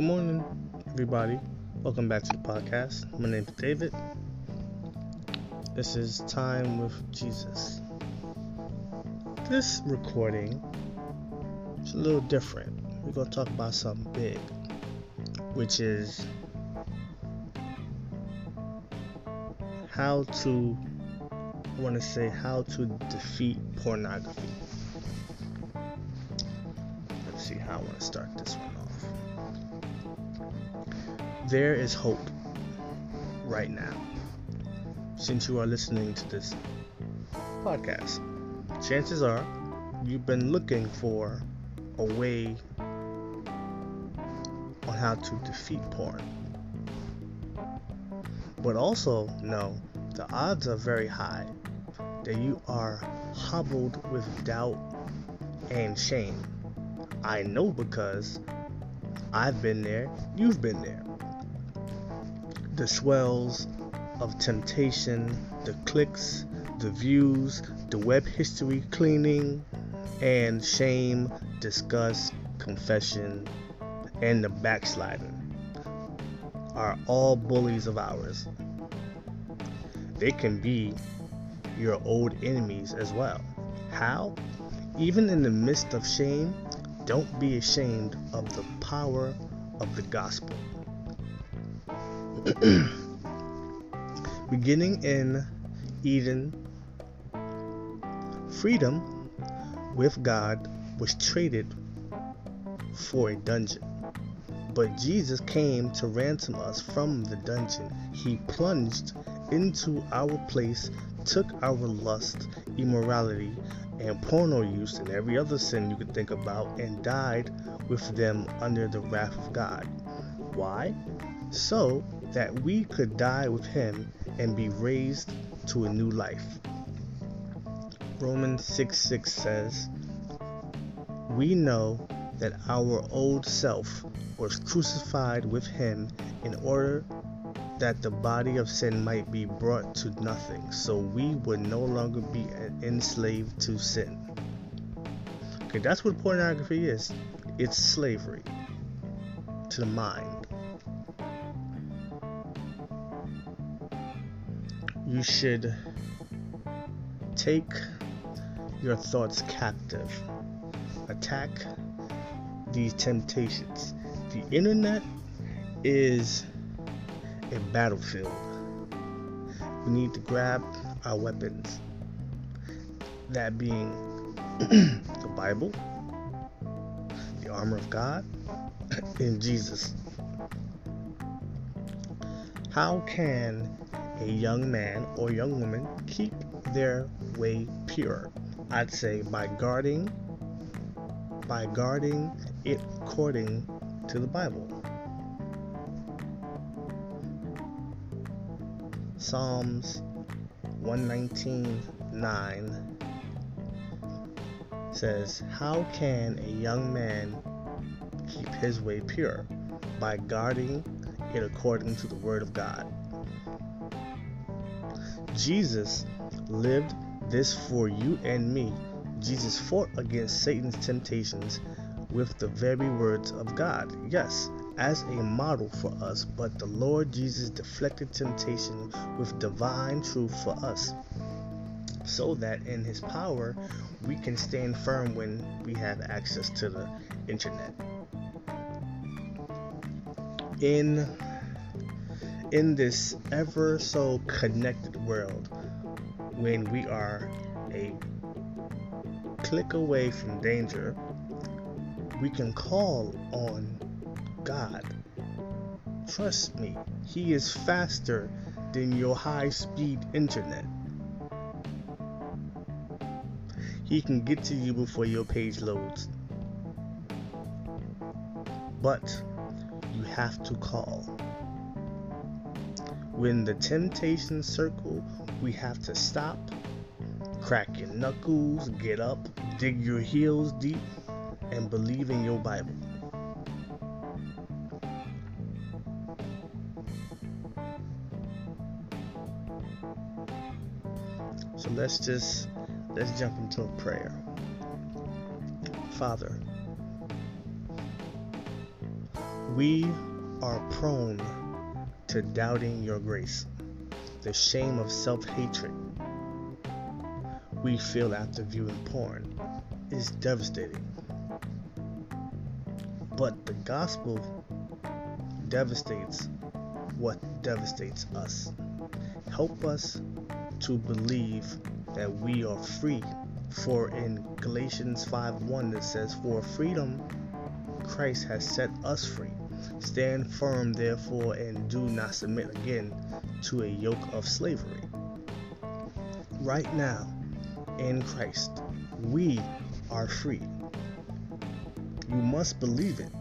Good morning, everybody. Welcome back to the podcast. My name is David. This is Time with Jesus. This recording is a little different. We're going to talk about something big, which is how to, I want to say, how to defeat pornography. Let's see how I want to start this one. There is hope right now since you are listening to this podcast. Chances are you've been looking for a way on how to defeat porn. But also know the odds are very high that you are hobbled with doubt and shame. I know because I've been there, you've been there. The swells of temptation, the clicks, the views, the web history cleaning, and shame, disgust, confession, and the backsliding are all bullies of ours. They can be your old enemies as well. How? Even in the midst of shame, don't be ashamed of the power of the gospel. Beginning in Eden, freedom with God was traded for a dungeon. But Jesus came to ransom us from the dungeon. He plunged into our place, took our lust, immorality, and porno use and every other sin you could think about, and died with them under the wrath of God. Why? So that we could die with him and be raised to a new life. Romans 6 6 says, We know that our old self was crucified with him in order that the body of sin might be brought to nothing, so we would no longer be enslaved to sin. Okay, that's what pornography is it's slavery to the mind. You should take your thoughts captive, attack these temptations. The internet is a battlefield. We need to grab our weapons. That being the Bible, the armor of God, in Jesus. How can a young man or young woman keep their way pure? I'd say by guarding by guarding it according to the Bible. Psalms 119:9 says, How can a young man keep his way pure? By guarding it according to the Word of God. Jesus lived this for you and me. Jesus fought against Satan's temptations with the very words of God. Yes, as a model for us, but the Lord Jesus deflected temptation with divine truth for us, so that in His power we can stand firm when we have access to the internet. In in this ever so connected world, when we are a click away from danger, we can call on God. Trust me, He is faster than your high speed internet. He can get to you before your page loads. But you have to call. When the temptations circle, we have to stop, crack your knuckles, get up, dig your heels deep, and believe in your Bible. So let's just let's jump into a prayer. Father, We are prone to doubting your grace, the shame of self hatred we feel after viewing porn is devastating. But the gospel devastates what devastates us. Help us to believe that we are free. For in Galatians 5:1 it says, For freedom Christ has set us free. Stand firm, therefore, and do not submit again to a yoke of slavery. Right now, in Christ, we are free. You must believe it.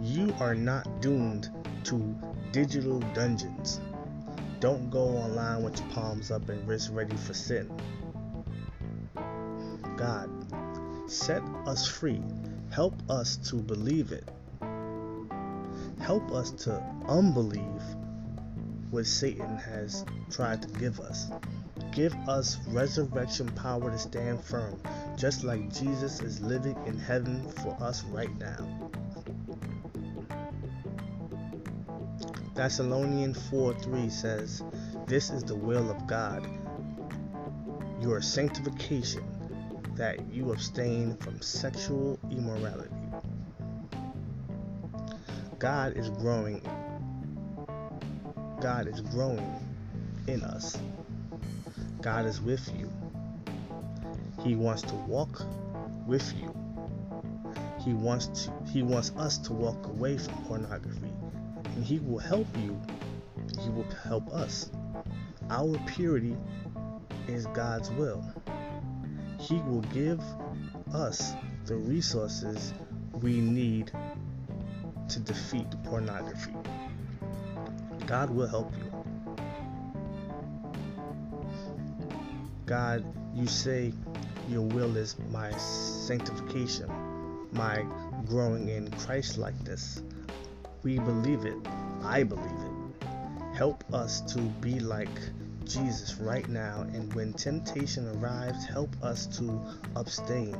You are not doomed to digital dungeons. Don't go online with your palms up and wrists ready for sin. God, set us free. Help us to believe it. Help us to unbelieve what Satan has tried to give us. Give us resurrection power to stand firm, just like Jesus is living in heaven for us right now. Thessalonians 4 3 says, This is the will of God, your sanctification, that you abstain from sexual immorality. God is growing. God is growing in us. God is with you. He wants to walk with you. He wants to he wants us to walk away from pornography. And he will help you. He will help us. Our purity is God's will. He will give us the resources we need to defeat pornography. God will help you. God, you say your will is my sanctification, my growing in Christ likeness. We believe it. I believe it. Help us to be like Jesus right now, and when temptation arrives, help us to abstain.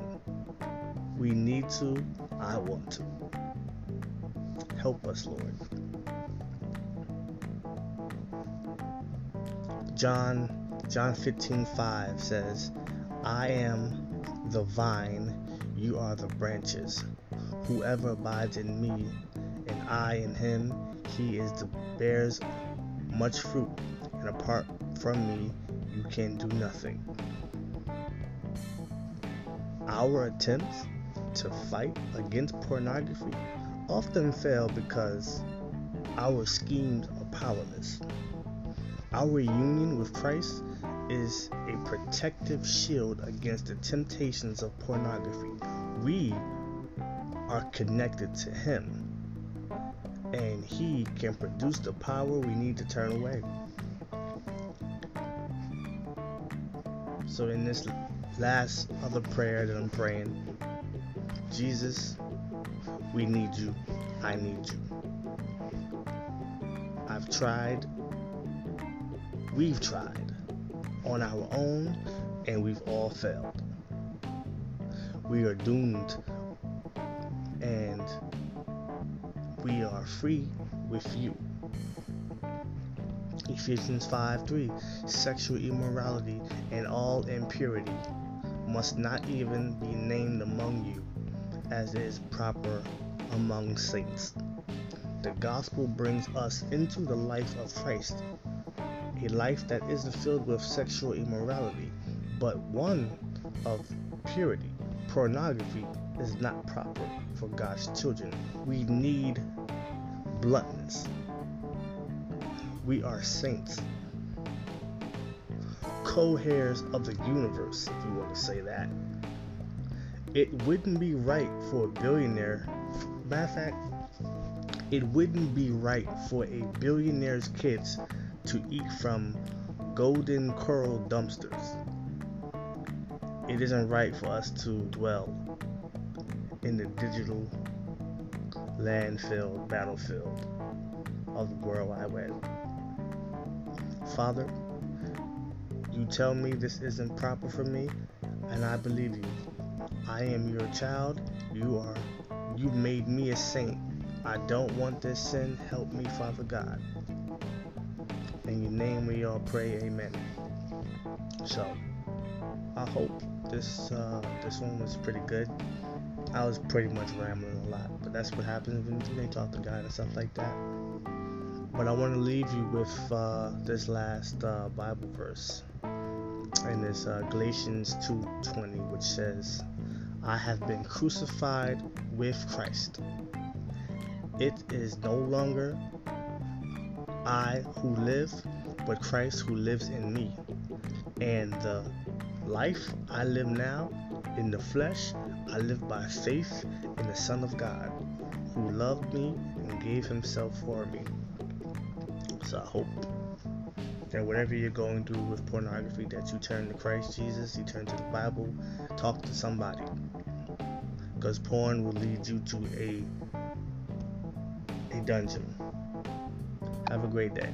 We need to, I want to. Help us, Lord. John John 15 5 says, I am the vine, you are the branches. Whoever abides in me, and I in him, he is the bears much fruit, and apart from me, you can do nothing. Our attempts to fight against pornography often fail because our schemes are powerless. Our union with Christ is a protective shield against the temptations of pornography. We are connected to Him, and He can produce the power we need to turn away. So, in this last other prayer that I'm praying, Jesus, we need you. I need you. I've tried. We've tried on our own, and we've all failed. We are doomed, and we are free with you. Ephesians 5 3 Sexual immorality and all impurity must not even be named among you, as is proper among saints. The gospel brings us into the life of Christ a life that isn't filled with sexual immorality, but one of purity. Pornography is not proper for God's children. We need bluntness. We are saints, co heirs of the universe, if you want to say that. It wouldn't be right for a billionaire, matter of fact, it wouldn't be right for a billionaire's kids to eat from Golden Corral dumpsters. It isn't right for us to dwell in the digital landfill battlefield of the World Wide Web. Father, you tell me this isn't proper for me, and I believe you. I am your child. You are. You made me a saint. I don't want this sin. Help me, Father God. In your name we all pray, amen. So, I hope this uh, this one was pretty good. I was pretty much rambling a lot, but that's what happens when they talk to God and stuff like that. But I want to leave you with uh, this last uh, Bible verse, and it's uh, Galatians 2:20, which says, "I have been crucified with Christ. It is no longer I who live, but Christ who lives in me. And the life I live now in the flesh, I live by faith in the Son of God, who loved me and gave himself for me. So I hope that whatever you're going through with pornography, that you turn to Christ Jesus, you turn to the Bible, talk to somebody. Because porn will lead you to a a dungeon. Have a great day.